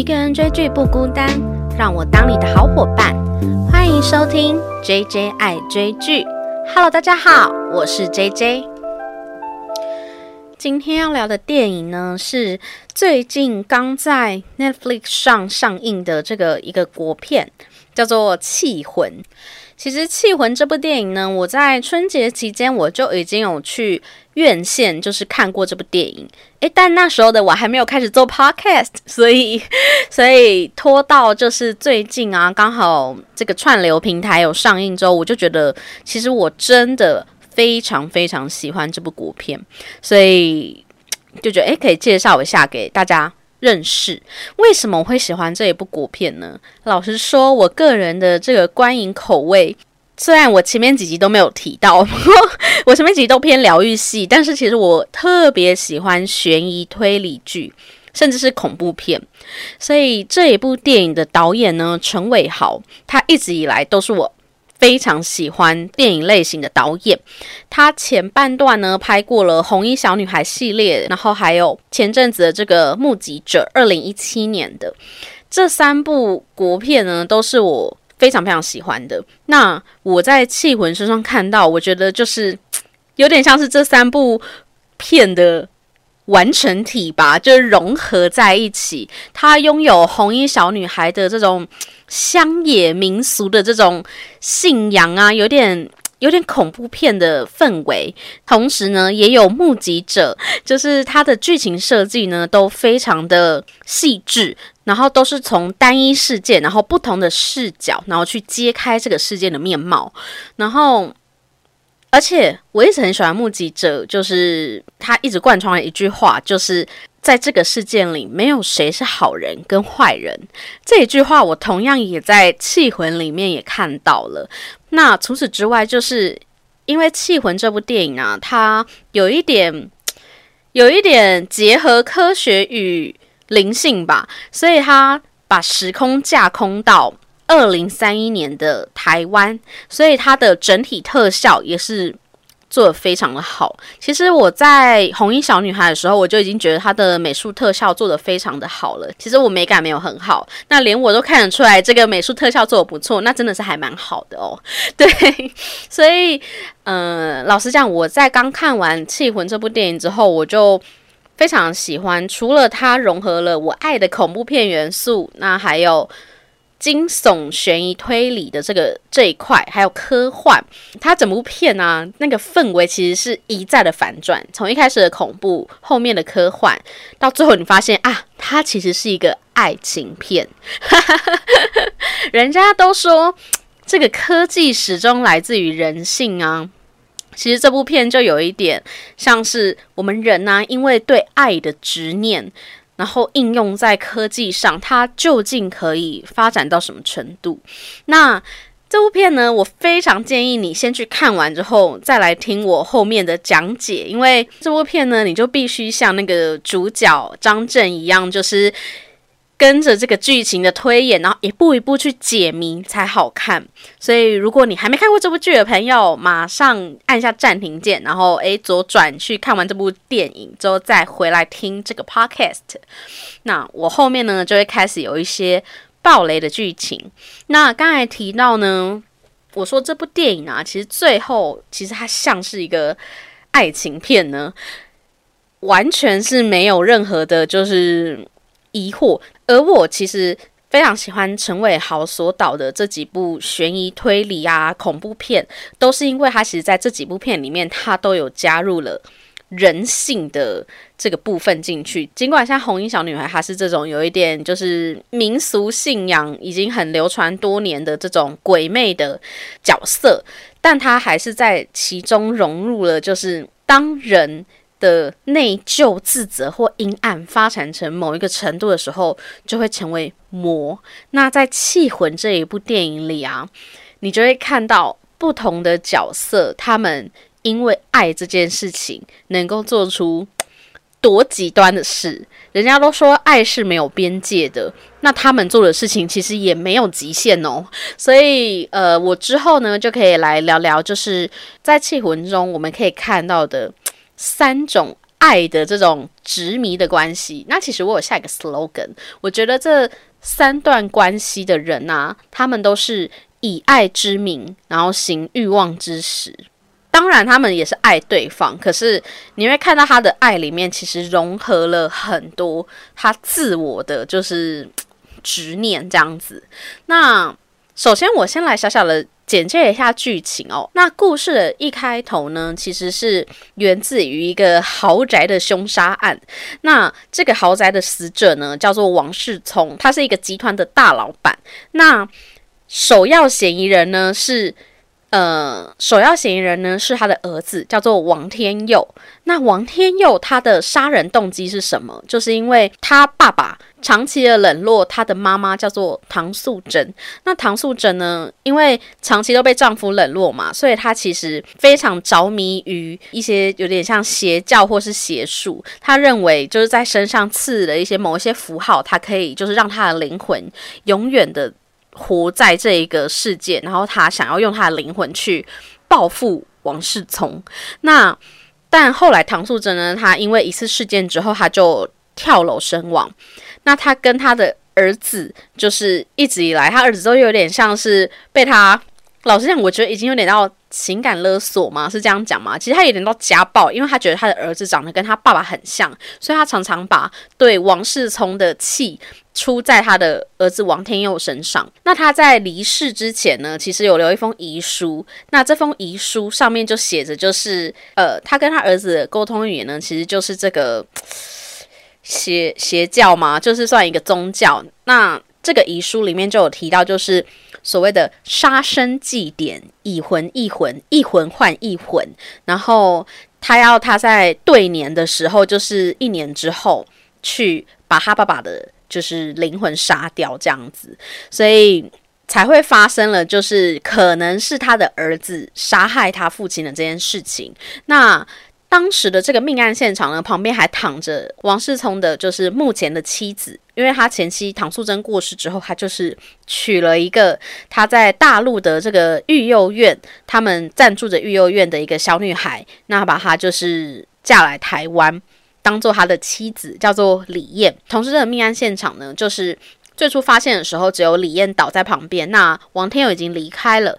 一个人追剧不孤单，让我当你的好伙伴。欢迎收听 J J 爱追剧。Hello，大家好，我是 J J。今天要聊的电影呢，是最近刚在 Netflix 上上映的这个一个国片，叫做《气魂》。其实《气魂》这部电影呢，我在春节期间我就已经有去院线，就是看过这部电影。诶，但那时候的我还没有开始做 podcast，所以所以拖到就是最近啊，刚好这个串流平台有上映之后，我就觉得其实我真的非常非常喜欢这部国片，所以就觉得诶，可以介绍一下给大家。认识为什么我会喜欢这一部国片呢？老实说，我个人的这个观影口味，虽然我前面几集都没有提到，我前面几集都偏疗愈系，但是其实我特别喜欢悬疑推理剧，甚至是恐怖片。所以这一部电影的导演呢，陈伟豪，他一直以来都是我。非常喜欢电影类型的导演，他前半段呢拍过了《红衣小女孩》系列，然后还有前阵子的这个《目击者》，二零一七年的这三部国片呢，都是我非常非常喜欢的。那我在《气魂》身上看到，我觉得就是有点像是这三部片的。完成体吧，就是融合在一起。它拥有红衣小女孩的这种乡野民俗的这种信仰啊，有点有点恐怖片的氛围。同时呢，也有目击者，就是它的剧情设计呢都非常的细致，然后都是从单一事件，然后不同的视角，然后去揭开这个事件的面貌，然后。而且我一直很喜欢目击者，就是他一直贯穿了一句话，就是在这个事件里，没有谁是好人跟坏人。这一句话我同样也在《气魂》里面也看到了。那除此之外，就是因为《气魂》这部电影啊，它有一点有一点结合科学与灵性吧，所以它把时空架空到。二零三一年的台湾，所以它的整体特效也是做的非常的好。其实我在《红衣小女孩》的时候，我就已经觉得它的美术特效做的非常的好了。其实我美感没有很好，那连我都看得出来这个美术特效做的不错，那真的是还蛮好的哦。对，所以嗯，老实讲，我在刚看完《气魂》这部电影之后，我就非常喜欢。除了它融合了我爱的恐怖片元素，那还有。惊悚、悬疑、推理的这个这一块，还有科幻，它整部片呢，那个氛围其实是一再的反转。从一开始的恐怖，后面的科幻，到最后你发现啊，它其实是一个爱情片。人家都说这个科技始终来自于人性啊，其实这部片就有一点像是我们人呢，因为对爱的执念。然后应用在科技上，它究竟可以发展到什么程度？那这部片呢？我非常建议你先去看完之后，再来听我后面的讲解，因为这部片呢，你就必须像那个主角张震一样，就是。跟着这个剧情的推演，然后一步一步去解谜才好看。所以，如果你还没看过这部剧的朋友，马上按下暂停键，然后诶左转去看完这部电影之后，再回来听这个 podcast。那我后面呢就会开始有一些暴雷的剧情。那刚才提到呢，我说这部电影啊，其实最后其实它像是一个爱情片呢，完全是没有任何的，就是疑惑。而我其实非常喜欢陈伟豪所导的这几部悬疑推理啊恐怖片，都是因为他其实在这几部片里面，他都有加入了人性的这个部分进去。尽管像红衣小女孩，她是这种有一点就是民俗信仰已经很流传多年的这种鬼魅的角色，但她还是在其中融入了，就是当人。的内疚、自责或阴暗发展成某一个程度的时候，就会成为魔。那在《气魂》这一部电影里啊，你就会看到不同的角色，他们因为爱这件事情，能够做出多极端的事。人家都说爱是没有边界的，那他们做的事情其实也没有极限哦。所以，呃，我之后呢就可以来聊聊，就是在《气魂》中我们可以看到的。三种爱的这种执迷的关系。那其实我有下一个 slogan，我觉得这三段关系的人啊，他们都是以爱之名，然后行欲望之实。当然，他们也是爱对方，可是你会看到他的爱里面，其实融合了很多他自我的就是执念这样子。那首先，我先来小小的。简介一下剧情哦。那故事的一开头呢，其实是源自于一个豪宅的凶杀案。那这个豪宅的死者呢，叫做王世聪，他是一个集团的大老板。那首要嫌疑人呢是。呃，首要嫌疑人呢是他的儿子，叫做王天佑。那王天佑他的杀人动机是什么？就是因为他爸爸长期的冷落他的妈妈，叫做唐素贞。那唐素贞呢，因为长期都被丈夫冷落嘛，所以她其实非常着迷于一些有点像邪教或是邪术。她认为就是在身上刺了一些某一些符号，她可以就是让她的灵魂永远的。活在这一个世界，然后他想要用他的灵魂去报复王世聪。那但后来唐素贞呢，她因为一次事件之后，她就跳楼身亡。那她跟她的儿子，就是一直以来，她儿子都有点像是被他。老实讲，我觉得已经有点到情感勒索嘛，是这样讲吗？其实他有点到家暴，因为他觉得他的儿子长得跟他爸爸很像，所以他常常把对王世聪的气出在他的儿子王天佑身上。那他在离世之前呢，其实有留一封遗书。那这封遗书上面就写着，就是呃，他跟他儿子的沟通语言呢，其实就是这个邪邪教嘛，就是算一个宗教。那这个遗书里面就有提到，就是。所谓的杀生祭典，以魂易魂，一魂换一魂。然后他要他在对年的时候，就是一年之后，去把他爸爸的，就是灵魂杀掉，这样子，所以才会发生了，就是可能是他的儿子杀害他父亲的这件事情。那。当时的这个命案现场呢，旁边还躺着王世聪的，就是目前的妻子，因为他前妻唐素贞过世之后，他就是娶了一个他在大陆的这个育幼院，他们暂住着育幼院的一个小女孩，那把她就是嫁来台湾，当做他的妻子，叫做李燕。同时，这个命案现场呢，就是最初发现的时候，只有李燕倒在旁边，那王天佑已经离开了，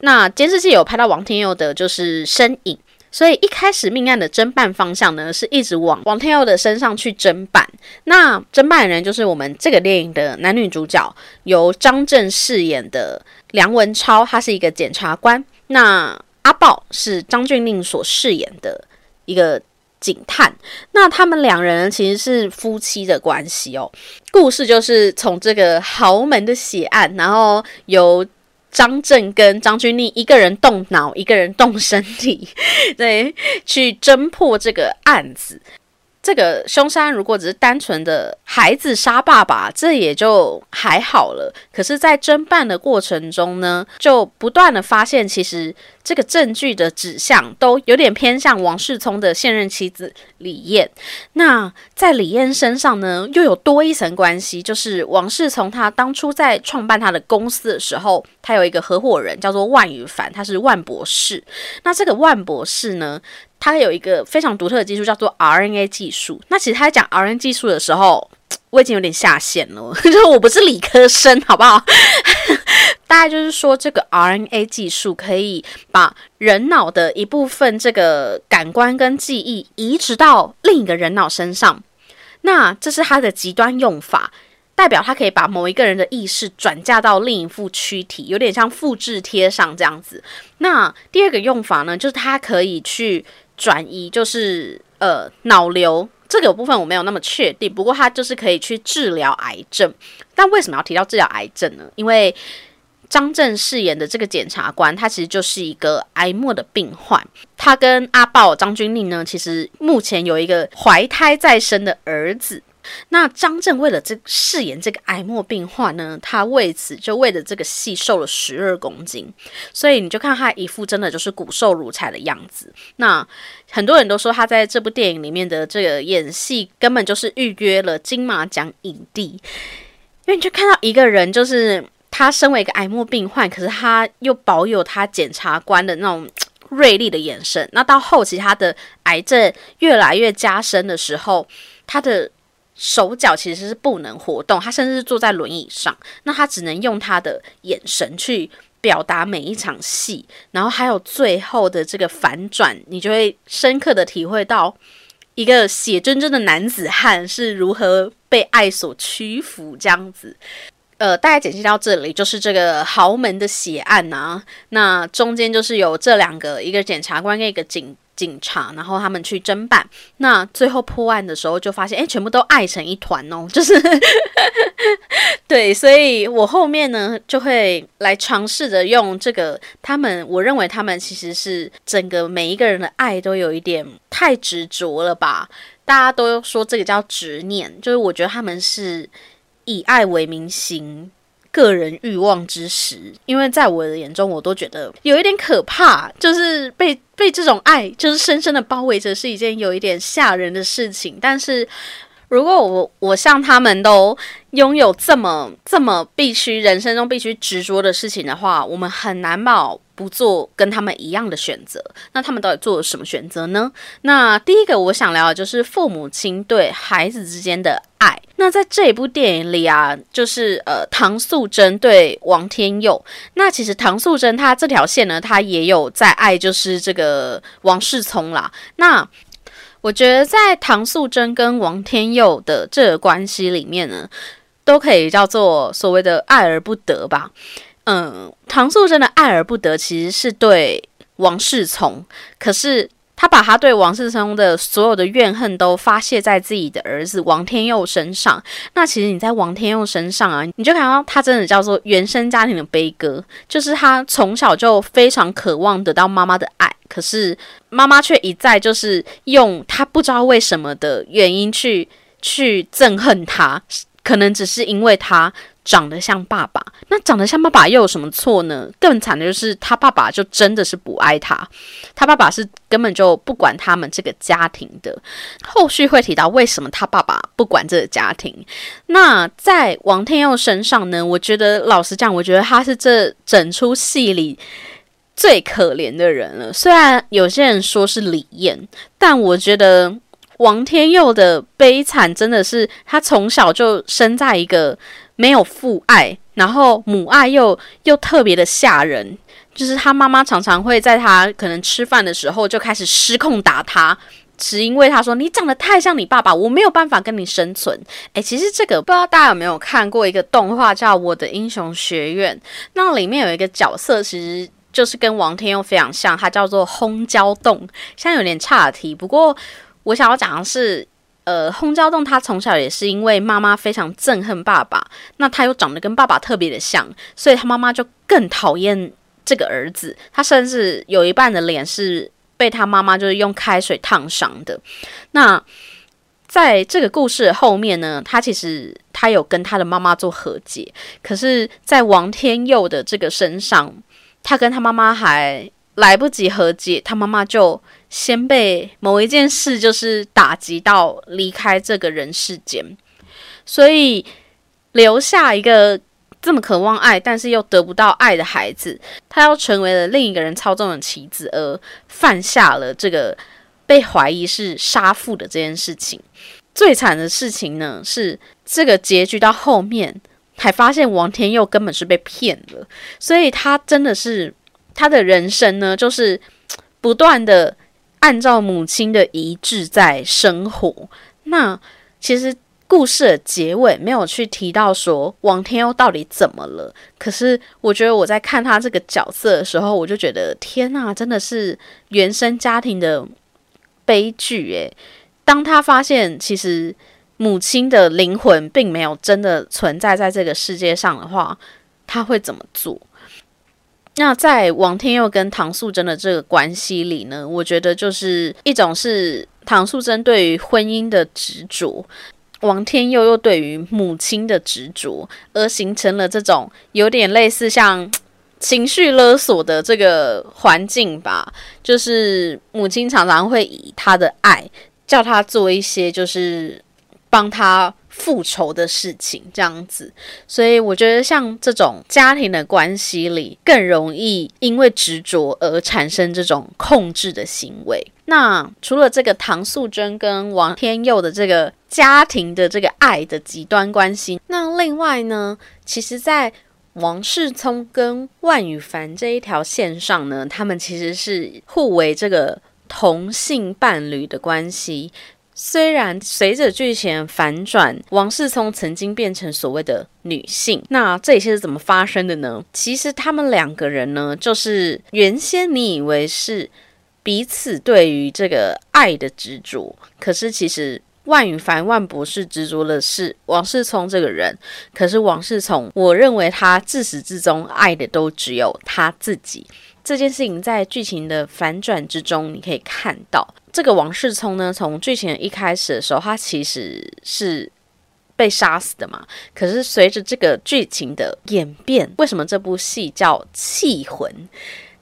那监视器有拍到王天佑的就是身影。所以一开始命案的侦办方向呢，是一直往王天佑的身上去侦办。那侦办人就是我们这个电影的男女主角，由张震饰演的梁文超，他是一个检察官。那阿豹是张峻令所饰演的一个警探。那他们两人其实是夫妻的关系哦。故事就是从这个豪门的血案，然后由。张震跟张钧甯一个人动脑，一个人动身体，对，去侦破这个案子。这个凶杀案如果只是单纯的孩子杀爸爸，这也就还好了。可是，在侦办的过程中呢，就不断的发现，其实这个证据的指向都有点偏向王世聪的现任妻子李燕。那在李燕身上呢，又有多一层关系，就是王世聪他当初在创办他的公司的时候，他有一个合伙人叫做万宇凡，他是万博士。那这个万博士呢？它有一个非常独特的技术，叫做 RNA 技术。那其实他在讲 RNA 技术的时候，我已经有点下线了，就是我不是理科生，好不好？大概就是说，这个 RNA 技术可以把人脑的一部分这个感官跟记忆移植到另一个人脑身上。那这是它的极端用法，代表它可以把某一个人的意识转嫁到另一副躯体，有点像复制贴上这样子。那第二个用法呢，就是它可以去。转移就是呃脑瘤这个部分我没有那么确定，不过它就是可以去治疗癌症。但为什么要提到治疗癌症呢？因为张震饰演的这个检察官，他其实就是一个癌末的病患。他跟阿豹张钧甯呢，其实目前有一个怀胎在身的儿子。那张震为了这饰演这个癌末病患呢，他为此就为了这个戏瘦了十二公斤，所以你就看他一副真的就是骨瘦如柴的样子。那很多人都说他在这部电影里面的这个演戏根本就是预约了金马奖影帝，因为你就看到一个人，就是他身为一个癌末病患，可是他又保有他检察官的那种。锐利的眼神。那到后期，他的癌症越来越加深的时候，他的手脚其实是不能活动，他甚至是坐在轮椅上。那他只能用他的眼神去表达每一场戏，然后还有最后的这个反转，你就会深刻的体会到一个血真真的男子汉是如何被爱所屈服这样子。呃，大概解析到这里，就是这个豪门的血案呐。那中间就是有这两个，一个检察官跟一个警警察，然后他们去侦办。那最后破案的时候，就发现，哎，全部都爱成一团哦。就是 对，所以我后面呢，就会来尝试着用这个他们，我认为他们其实是整个每一个人的爱都有一点太执着了吧？大家都说这个叫执念，就是我觉得他们是。以爱为名行个人欲望之时，因为在我的眼中，我都觉得有一点可怕，就是被被这种爱就是深深的包围着，是一件有一点吓人的事情。但是如果我我像他们都拥有这么这么必须人生中必须执着的事情的话，我们很难保不做跟他们一样的选择。那他们到底做了什么选择呢？那第一个我想聊的就是父母亲对孩子之间的爱。那在这一部电影里啊，就是呃唐素贞对王天佑。那其实唐素贞她这条线呢，她也有在爱，就是这个王世聪啦。那我觉得在唐素贞跟王天佑的这个关系里面呢，都可以叫做所谓的爱而不得吧。嗯，唐素贞的爱而不得其实是对王世聪，可是他把他对王世聪的所有的怨恨都发泄在自己的儿子王天佑身上。那其实你在王天佑身上啊，你就看到他真的叫做原生家庭的悲歌，就是他从小就非常渴望得到妈妈的爱。可是妈妈却一再就是用他不知道为什么的原因去去憎恨他，可能只是因为他长得像爸爸。那长得像爸爸又有什么错呢？更惨的就是他爸爸就真的是不爱他，他爸爸是根本就不管他们这个家庭的。后续会提到为什么他爸爸不管这个家庭。那在王天佑身上呢？我觉得老实讲，我觉得他是这整出戏里。最可怜的人了。虽然有些人说是李艳，但我觉得王天佑的悲惨真的是他从小就生在一个没有父爱，然后母爱又又特别的吓人。就是他妈妈常常会在他可能吃饭的时候就开始失控打他，只因为他说你长得太像你爸爸，我没有办法跟你生存。诶，其实这个不知道大家有没有看过一个动画叫《我的英雄学院》，那里面有一个角色其实。就是跟王天佑非常像，他叫做轰焦洞。现在有点岔题，不过我想要讲的是，呃，轰焦洞他从小也是因为妈妈非常憎恨爸爸，那他又长得跟爸爸特别的像，所以他妈妈就更讨厌这个儿子。他甚至有一半的脸是被他妈妈就是用开水烫伤的。那在这个故事后面呢，他其实他有跟他的妈妈做和解，可是，在王天佑的这个身上。他跟他妈妈还来不及和解，他妈妈就先被某一件事就是打击到离开这个人世间，所以留下一个这么渴望爱，但是又得不到爱的孩子，他要成为了另一个人操纵的棋子，而犯下了这个被怀疑是杀父的这件事情。最惨的事情呢，是这个结局到后面。才发现王天佑根本是被骗了，所以他真的是他的人生呢，就是不断的按照母亲的遗志在生活。那其实故事的结尾没有去提到说王天佑到底怎么了，可是我觉得我在看他这个角色的时候，我就觉得天呐，真的是原生家庭的悲剧诶，当他发现其实。母亲的灵魂并没有真的存在在这个世界上的话，他会怎么做？那在王天佑跟唐素贞的这个关系里呢？我觉得就是一种是唐素贞对于婚姻的执着，王天佑又对于母亲的执着，而形成了这种有点类似像情绪勒索的这个环境吧。就是母亲常常会以他的爱叫他做一些就是。帮他复仇的事情，这样子。所以我觉得像这种家庭的关系里，更容易因为执着而产生这种控制的行为。那除了这个唐素贞跟王天佑的这个家庭的这个爱的极端关系，那另外呢，其实，在王世聪跟万羽凡这一条线上呢，他们其实是互为这个同性伴侣的关系。虽然随着剧情反转，王世聪曾经变成所谓的女性，那这一切是怎么发生的呢？其实他们两个人呢，就是原先你以为是。彼此对于这个爱的执着，可是其实万羽凡万博士执着的是王世聪这个人，可是王世聪，我认为他自始至终爱的都只有他自己。这件事情在剧情的反转之中，你可以看到，这个王世聪呢，从剧情一开始的时候，他其实是被杀死的嘛。可是随着这个剧情的演变，为什么这部戏叫《气魂》？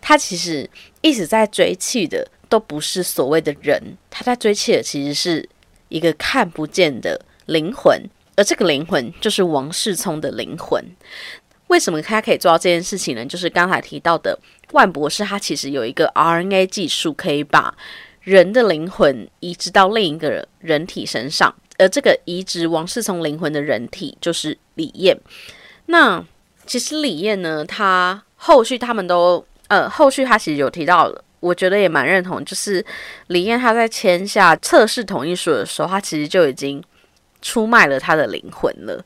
他其实一直在追气的，都不是所谓的人，他在追气的其实是一个看不见的灵魂，而这个灵魂就是王世聪的灵魂。为什么他可以做到这件事情呢？就是刚才提到的万博士，他其实有一个 RNA 技术，可以把人的灵魂移植到另一个人体身上，而这个移植王世聪灵魂的人体就是李艳。那其实李艳呢，他后续他们都。呃，后续他其实有提到了，我觉得也蛮认同，就是李艳他在签下测试同意书的时候，他其实就已经出卖了他的灵魂了。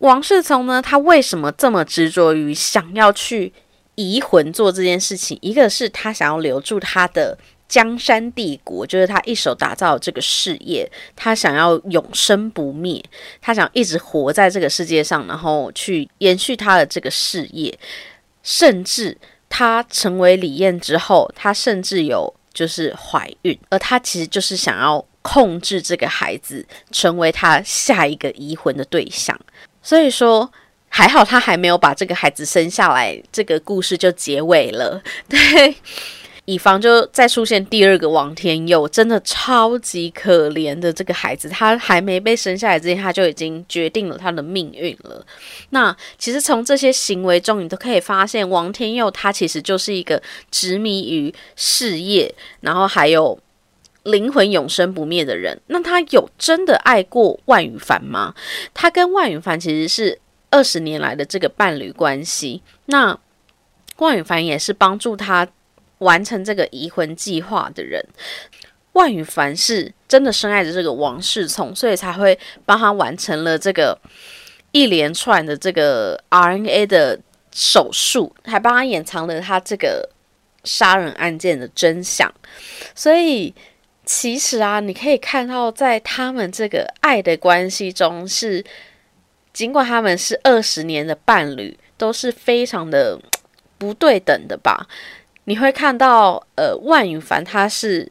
王世聪呢，他为什么这么执着于想要去移魂做这件事情？一个是他想要留住他的江山帝国，就是他一手打造这个事业，他想要永生不灭，他想一直活在这个世界上，然后去延续他的这个事业，甚至。他成为李艳之后，他甚至有就是怀孕，而他其实就是想要控制这个孩子，成为他下一个移魂的对象。所以说，还好他还没有把这个孩子生下来，这个故事就结尾了。对。以防就再出现第二个王天佑，真的超级可怜的这个孩子，他还没被生下来之前，他就已经决定了他的命运了。那其实从这些行为中，你都可以发现，王天佑他其实就是一个执迷于事业，然后还有灵魂永生不灭的人。那他有真的爱过万羽凡吗？他跟万羽凡其实是二十年来的这个伴侣关系。那万羽凡也是帮助他。完成这个移魂计划的人，万羽凡是真的深爱着这个王世聪，所以才会帮他完成了这个一连串的这个 RNA 的手术，还帮他掩藏了他这个杀人案件的真相。所以，其实啊，你可以看到，在他们这个爱的关系中，是尽管他们是二十年的伴侣，都是非常的不对等的吧。你会看到，呃，万羽凡他是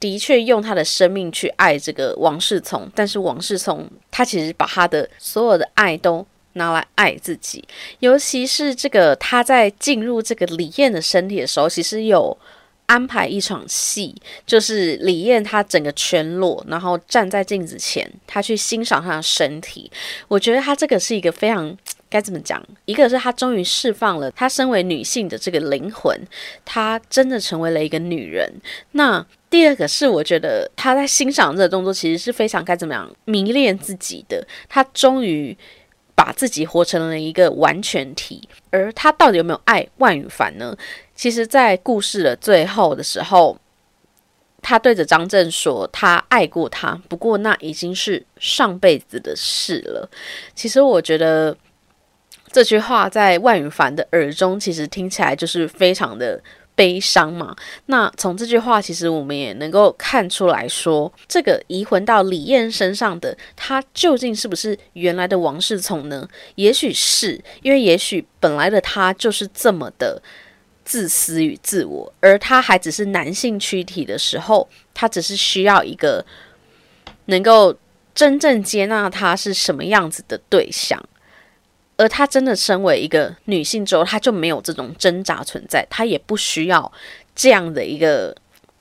的确用他的生命去爱这个王世聪，但是王世聪他其实把他的所有的爱都拿来爱自己，尤其是这个他在进入这个李艳的身体的时候，其实有安排一场戏，就是李艳她整个全裸，然后站在镜子前，她去欣赏她的身体。我觉得她这个是一个非常。该怎么讲？一个是她终于释放了她身为女性的这个灵魂，她真的成为了一个女人。那第二个是，我觉得她在欣赏这个动作，其实是非常该怎么样迷恋自己的。她终于把自己活成了一个完全体。而她到底有没有爱万羽凡呢？其实，在故事的最后的时候，她对着张震说：“她爱过他，不过那已经是上辈子的事了。”其实，我觉得。这句话在万羽凡的耳中，其实听起来就是非常的悲伤嘛。那从这句话，其实我们也能够看出来说，这个移魂到李艳身上的他，究竟是不是原来的王世聪呢？也许是，因为也许本来的他就是这么的自私与自我，而他还只是男性躯体的时候，他只是需要一个能够真正接纳他是什么样子的对象。而她真的身为一个女性之后，她就没有这种挣扎存在，她也不需要这样的一个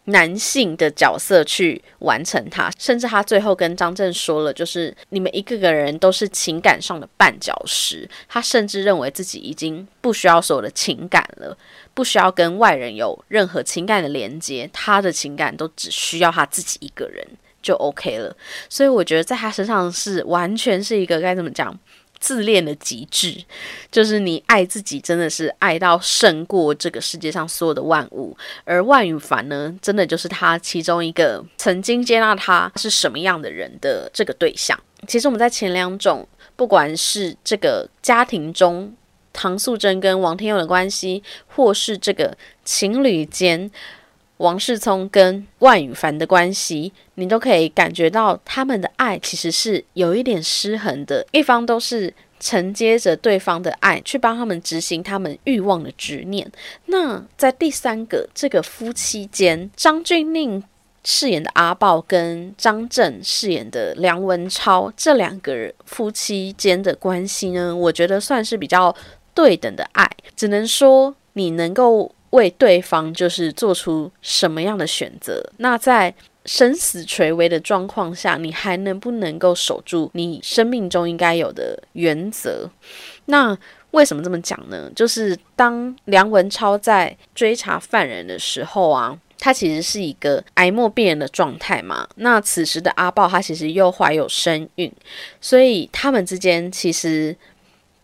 男性的角色去完成她，甚至他最后跟张震说了，就是你们一个个人都是情感上的绊脚石。他甚至认为自己已经不需要所有的情感了，不需要跟外人有任何情感的连接，他的情感都只需要他自己一个人就 OK 了。所以我觉得在他身上是完全是一个该怎么讲？自恋的极致，就是你爱自己，真的是爱到胜过这个世界上所有的万物。而万羽凡呢，真的就是他其中一个曾经接纳他是什么样的人的这个对象。其实我们在前两种，不管是这个家庭中唐素贞跟王天佑的关系，或是这个情侣间。王世聪跟万羽凡的关系，你都可以感觉到他们的爱其实是有一点失衡的，一方都是承接着对方的爱去帮他们执行他们欲望的执念。那在第三个这个夫妻间，张钧甯饰演的阿豹跟张震饰演的梁文超这两个人夫妻间的关系呢，我觉得算是比较对等的爱，只能说你能够。为对方就是做出什么样的选择？那在生死垂危的状况下，你还能不能够守住你生命中应该有的原则？那为什么这么讲呢？就是当梁文超在追查犯人的时候啊，他其实是一个哀莫病人的状态嘛。那此时的阿豹他其实又怀有身孕，所以他们之间其实，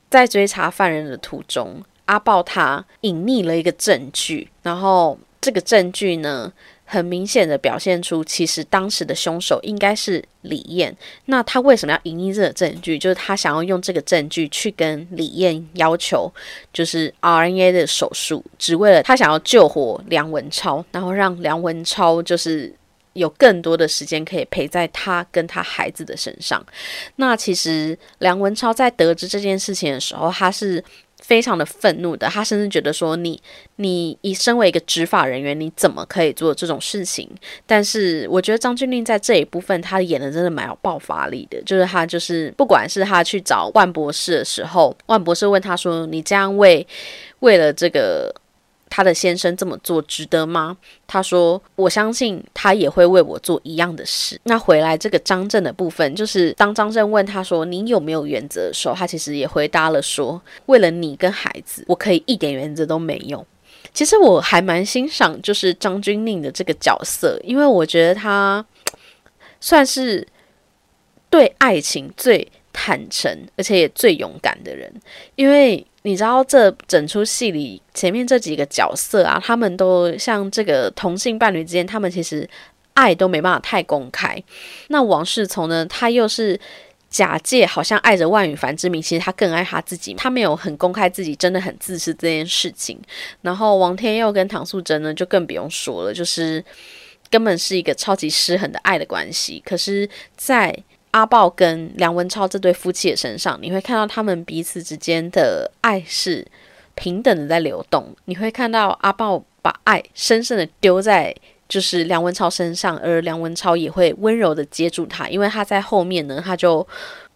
在追查犯人的途中。阿豹他隐匿了一个证据，然后这个证据呢，很明显的表现出，其实当时的凶手应该是李艳。那他为什么要隐匿这个证据？就是他想要用这个证据去跟李艳要求，就是 RNA 的手术，只为了他想要救活梁文超，然后让梁文超就是有更多的时间可以陪在他跟他孩子的身上。那其实梁文超在得知这件事情的时候，他是。非常的愤怒的，他甚至觉得说你，你以身为一个执法人员，你怎么可以做这种事情？但是我觉得张钧甯在这一部分，他演的真的蛮有爆发力的，就是他就是不管是他去找万博士的时候，万博士问他说：“你这样为为了这个。”他的先生这么做值得吗？他说：“我相信他也会为我做一样的事。”那回来这个张震的部分，就是当张震问他说：“你有没有原则？”的时候，他其实也回答了说：“为了你跟孩子，我可以一点原则都没有。”其实我还蛮欣赏就是张钧甯的这个角色，因为我觉得他算是对爱情最坦诚，而且也最勇敢的人，因为。你知道这整出戏里前面这几个角色啊，他们都像这个同性伴侣之间，他们其实爱都没办法太公开。那王世从呢，他又是假借好像爱着万羽凡之名，其实他更爱他自己，他没有很公开自己真的很自私这件事情。然后王天佑跟唐素贞呢，就更不用说了，就是根本是一个超级失衡的爱的关系。可是，在阿豹跟梁文超这对夫妻的身上，你会看到他们彼此之间的爱是平等的在流动。你会看到阿豹把爱深深的丢在就是梁文超身上，而梁文超也会温柔的接住他，因为他在后面呢，他就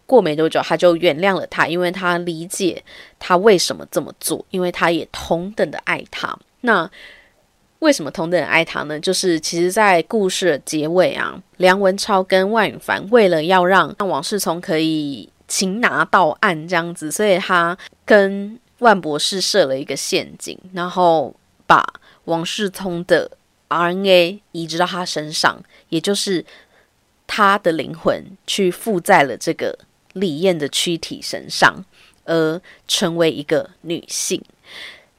过没多久他就原谅了他，因为他理解他为什么这么做，因为他也同等的爱他。那为什么同等人爱他呢？就是其实，在故事的结尾啊，梁文超跟万羽凡为了要让让王世聪可以擒拿到案这样子，所以他跟万博士设了一个陷阱，然后把王世聪的 RNA 移植到他身上，也就是他的灵魂去附在了这个李艳的躯体身上，而成为一个女性。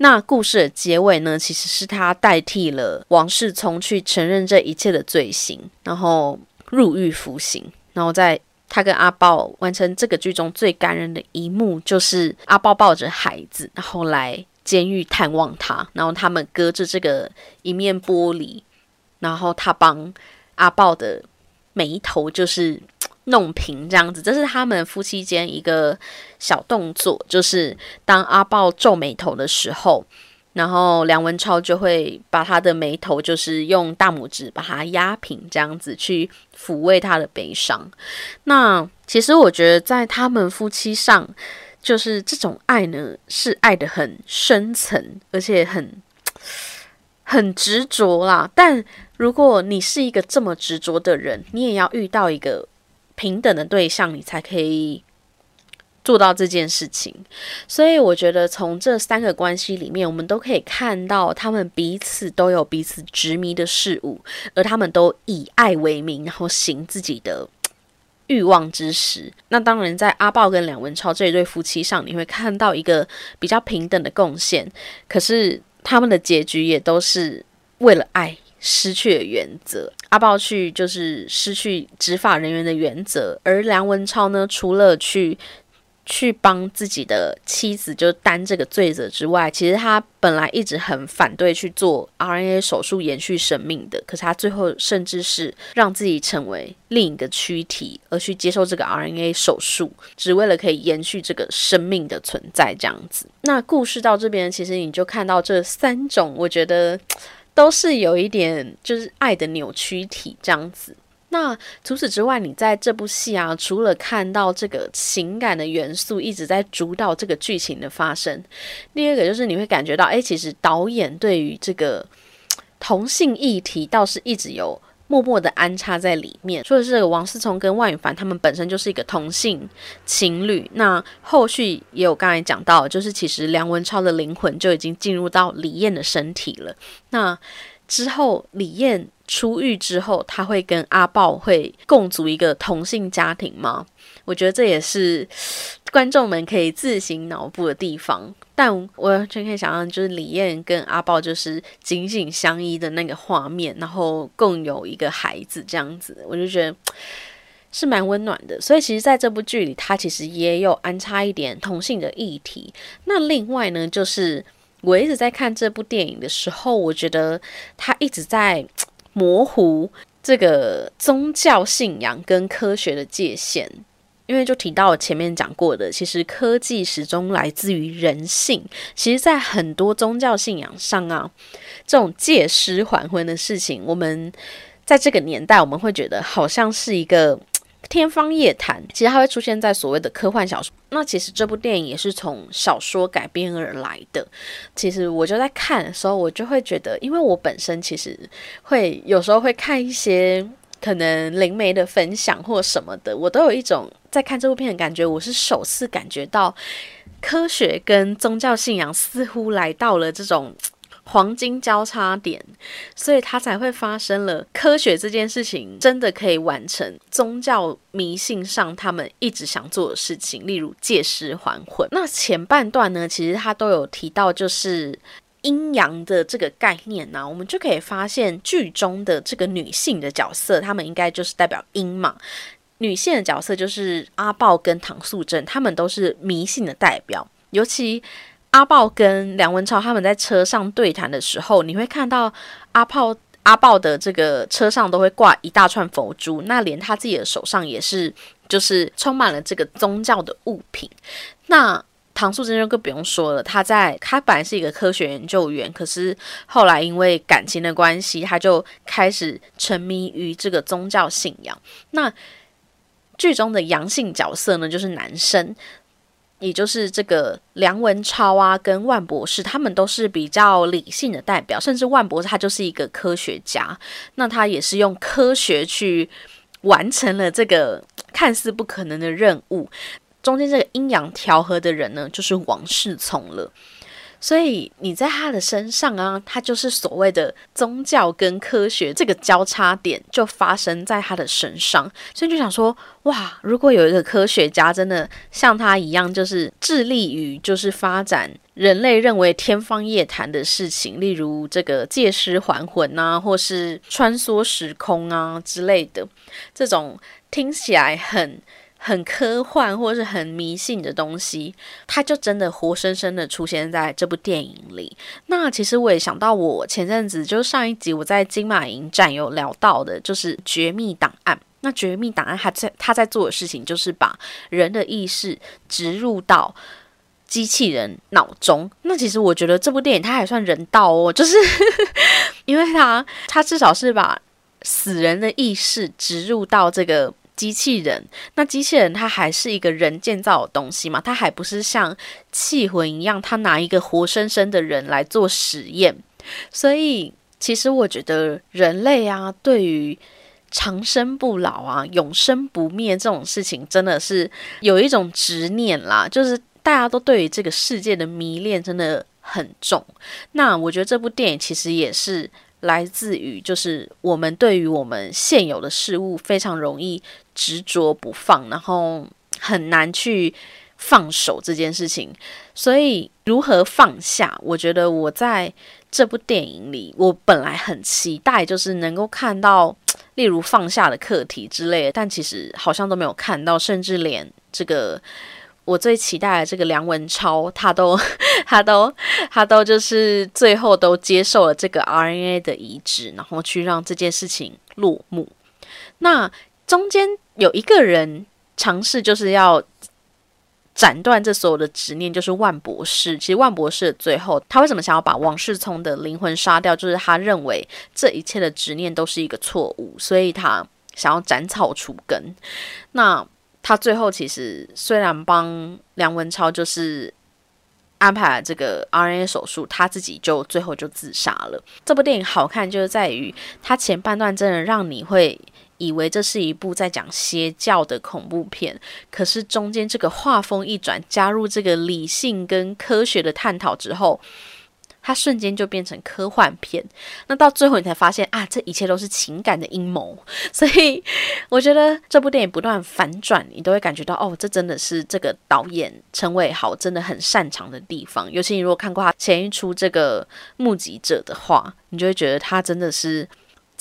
那故事的结尾呢？其实是他代替了王世聪去承认这一切的罪行，然后入狱服刑。然后在他跟阿豹完成这个剧中最感人的一幕，就是阿豹抱着孩子，然后来监狱探望他，然后他们隔着这个一面玻璃，然后他帮阿豹的眉头就是。弄平这样子，这是他们夫妻间一个小动作，就是当阿豹皱眉头的时候，然后梁文超就会把他的眉头，就是用大拇指把它压平，这样子去抚慰他的悲伤。那其实我觉得，在他们夫妻上，就是这种爱呢，是爱的很深层，而且很。很执着啦。但如果你是一个这么执着的人，你也要遇到一个平等的对象，你才可以。做到这件事情，所以我觉得从这三个关系里面，我们都可以看到他们彼此都有彼此执迷的事物，而他们都以爱为名，然后行自己的欲望之时。那当然，在阿豹跟梁文超这一对夫妻上，你会看到一个比较平等的贡献，可是他们的结局也都是为了爱失去了原则。阿豹去就是失去执法人员的原则，而梁文超呢，除了去。去帮自己的妻子就担这个罪责之外，其实他本来一直很反对去做 RNA 手术延续生命的，可是他最后甚至是让自己成为另一个躯体，而去接受这个 RNA 手术，只为了可以延续这个生命的存在这样子。那故事到这边，其实你就看到这三种，我觉得都是有一点就是爱的扭曲体这样子。那除此之外，你在这部戏啊，除了看到这个情感的元素一直在主导这个剧情的发生，第二个就是你会感觉到，哎，其实导演对于这个同性议题倒是一直有默默的安插在里面。说的是王思聪跟万宇凡他们本身就是一个同性情侣，那后续也有刚才讲到，就是其实梁文超的灵魂就已经进入到李艳的身体了。那之后李艳。出狱之后，他会跟阿豹会共组一个同性家庭吗？我觉得这也是 观众们可以自行脑补的地方。但我完全可以想象，就是李艳跟阿豹就是紧紧相依的那个画面，然后共有一个孩子这样子，我就觉得 是蛮温暖的。所以其实在这部剧里，他其实也有安插一点同性的议题。那另外呢，就是我一直在看这部电影的时候，我觉得他一直在。模糊这个宗教信仰跟科学的界限，因为就提到前面讲过的，其实科技始终来自于人性。其实，在很多宗教信仰上啊，这种借尸还魂的事情，我们在这个年代，我们会觉得好像是一个。天方夜谭，其实它会出现在所谓的科幻小说。那其实这部电影也是从小说改编而来的。其实我就在看的时候，我就会觉得，因为我本身其实会有时候会看一些可能灵媒的分享或什么的，我都有一种在看这部片的感觉。我是首次感觉到科学跟宗教信仰似乎来到了这种。黄金交叉点，所以它才会发生了。科学这件事情真的可以完成宗教迷信上他们一直想做的事情，例如借尸还魂。那前半段呢，其实他都有提到，就是阴阳的这个概念呢，我们就可以发现剧中的这个女性的角色，她们应该就是代表阴嘛。女性的角色就是阿豹跟唐素贞，他们都是迷信的代表，尤其。阿豹跟梁文超他们在车上对谈的时候，你会看到阿豹阿豹的这个车上都会挂一大串佛珠，那连他自己的手上也是，就是充满了这个宗教的物品。那唐素贞就更不用说了，他在他本来是一个科学研究员，可是后来因为感情的关系，他就开始沉迷于这个宗教信仰。那剧中的阳性角色呢，就是男生。也就是这个梁文超啊，跟万博士，他们都是比较理性的代表，甚至万博士他就是一个科学家，那他也是用科学去完成了这个看似不可能的任务。中间这个阴阳调和的人呢，就是王世聪了。所以你在他的身上啊，他就是所谓的宗教跟科学这个交叉点就发生在他的身上，所以就想说，哇，如果有一个科学家真的像他一样，就是致力于就是发展人类认为天方夜谭的事情，例如这个借尸还魂啊，或是穿梭时空啊之类的，这种听起来很。很科幻或是很迷信的东西，它就真的活生生的出现在这部电影里。那其实我也想到，我前阵子就上一集我在金马影展有聊到的，就是《绝密档案》。那《绝密档案》它在它在做的事情，就是把人的意识植入到机器人脑中。那其实我觉得这部电影它还算人道哦，就是 因为它它至少是把死人的意识植入到这个。机器人，那机器人它还是一个人建造的东西嘛？它还不是像气魂一样，它拿一个活生生的人来做实验。所以其实我觉得人类啊，对于长生不老啊、永生不灭这种事情，真的是有一种执念啦。就是大家都对于这个世界的迷恋真的很重。那我觉得这部电影其实也是来自于，就是我们对于我们现有的事物非常容易执着不放，然后很难去。放手这件事情，所以如何放下？我觉得我在这部电影里，我本来很期待，就是能够看到，例如放下的课题之类的，但其实好像都没有看到，甚至连这个我最期待的这个梁文超，他都他都他都就是最后都接受了这个 RNA 的移植，然后去让这件事情落幕。那中间有一个人尝试，就是要。斩断这所有的执念，就是万博士。其实万博士最后，他为什么想要把王世聪的灵魂杀掉？就是他认为这一切的执念都是一个错误，所以他想要斩草除根。那他最后其实虽然帮梁文超就是安排了这个 RNA 手术，他自己就最后就自杀了。这部电影好看就是在于它前半段真的让你会。以为这是一部在讲邪教的恐怖片，可是中间这个画风一转，加入这个理性跟科学的探讨之后，它瞬间就变成科幻片。那到最后你才发现啊，这一切都是情感的阴谋。所以我觉得这部电影不断反转，你都会感觉到哦，这真的是这个导演陈伟豪真的很擅长的地方。尤其你如果看过他前一出这个目击者的话，你就会觉得他真的是。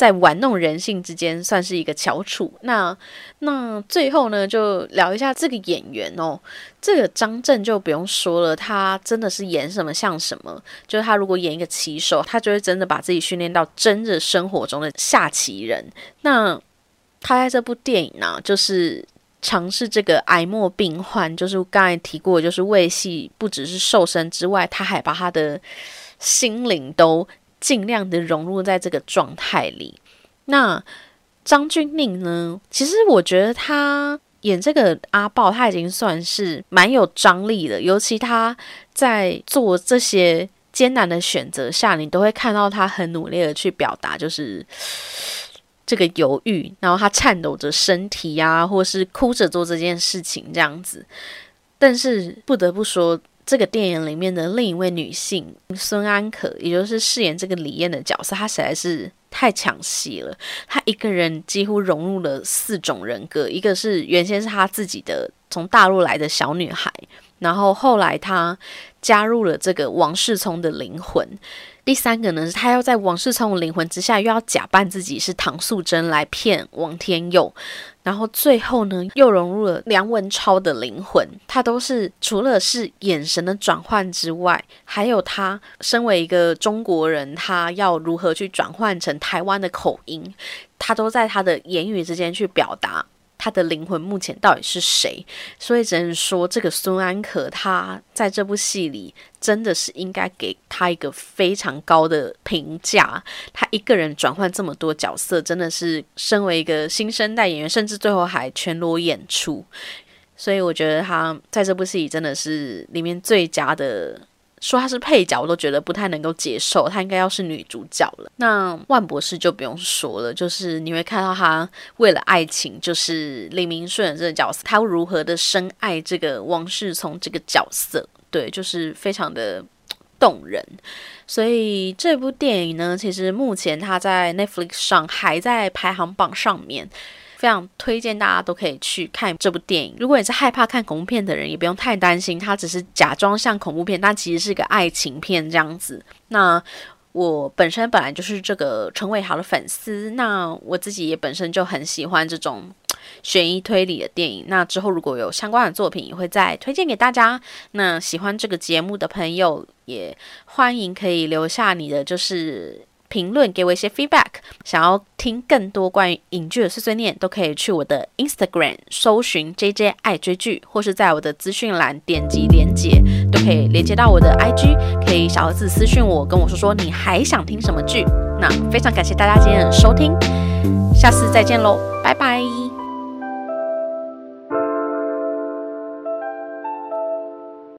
在玩弄人性之间，算是一个翘楚。那那最后呢，就聊一下这个演员哦。这个张震就不用说了，他真的是演什么像什么。就是他如果演一个棋手，他就会真的把自己训练到真的生活中的下棋人。那他在这部电影呢，就是尝试这个癌末病患，就是刚才提过，就是胃系不只是瘦身之外，他还把他的心灵都。尽量的融入在这个状态里。那张钧甯呢？其实我觉得他演这个阿豹，他已经算是蛮有张力的。尤其他在做这些艰难的选择下，你都会看到他很努力的去表达，就是这个犹豫，然后他颤抖着身体呀，或是哭着做这件事情这样子。但是不得不说。这个电影里面的另一位女性孙安可，也就是饰演这个李艳的角色，她实在是太抢戏了。她一个人几乎融入了四种人格，一个是原先是她自己的从大陆来的小女孩，然后后来她加入了这个王世聪的灵魂。第三个呢，是他要在王世聪的灵魂之下，又要假扮自己是唐素贞来骗王天佑，然后最后呢，又融入了梁文超的灵魂。他都是除了是眼神的转换之外，还有他身为一个中国人，他要如何去转换成台湾的口音，他都在他的言语之间去表达。他的灵魂目前到底是谁？所以只能说，这个孙安可他在这部戏里真的是应该给他一个非常高的评价。他一个人转换这么多角色，真的是身为一个新生代演员，甚至最后还全裸演出。所以我觉得他在这部戏里真的是里面最佳的。说她是配角，我都觉得不太能够接受。她应该要是女主角了。那万博士就不用说了，就是你会看到他为了爱情，就是李明顺这个角色，他如何的深爱这个王世聪这个角色，对，就是非常的动人。所以这部电影呢，其实目前它在 Netflix 上还在排行榜上面。非常推荐大家都可以去看这部电影。如果你是害怕看恐怖片的人，也不用太担心，它只是假装像恐怖片，但其实是一个爱情片这样子。那我本身本来就是这个陈伟豪的粉丝，那我自己也本身就很喜欢这种悬疑推理的电影。那之后如果有相关的作品，也会再推荐给大家。那喜欢这个节目的朋友，也欢迎可以留下你的就是。评论给我一些 feedback，想要听更多关于影剧的碎碎念，都可以去我的 Instagram 搜寻 JJ 爱追剧，或是在我的资讯栏点击连接，都可以连接到我的 IG，可以小盒子私讯我，跟我说说你还想听什么剧。那非常感谢大家今天的收听，下次再见喽，拜拜。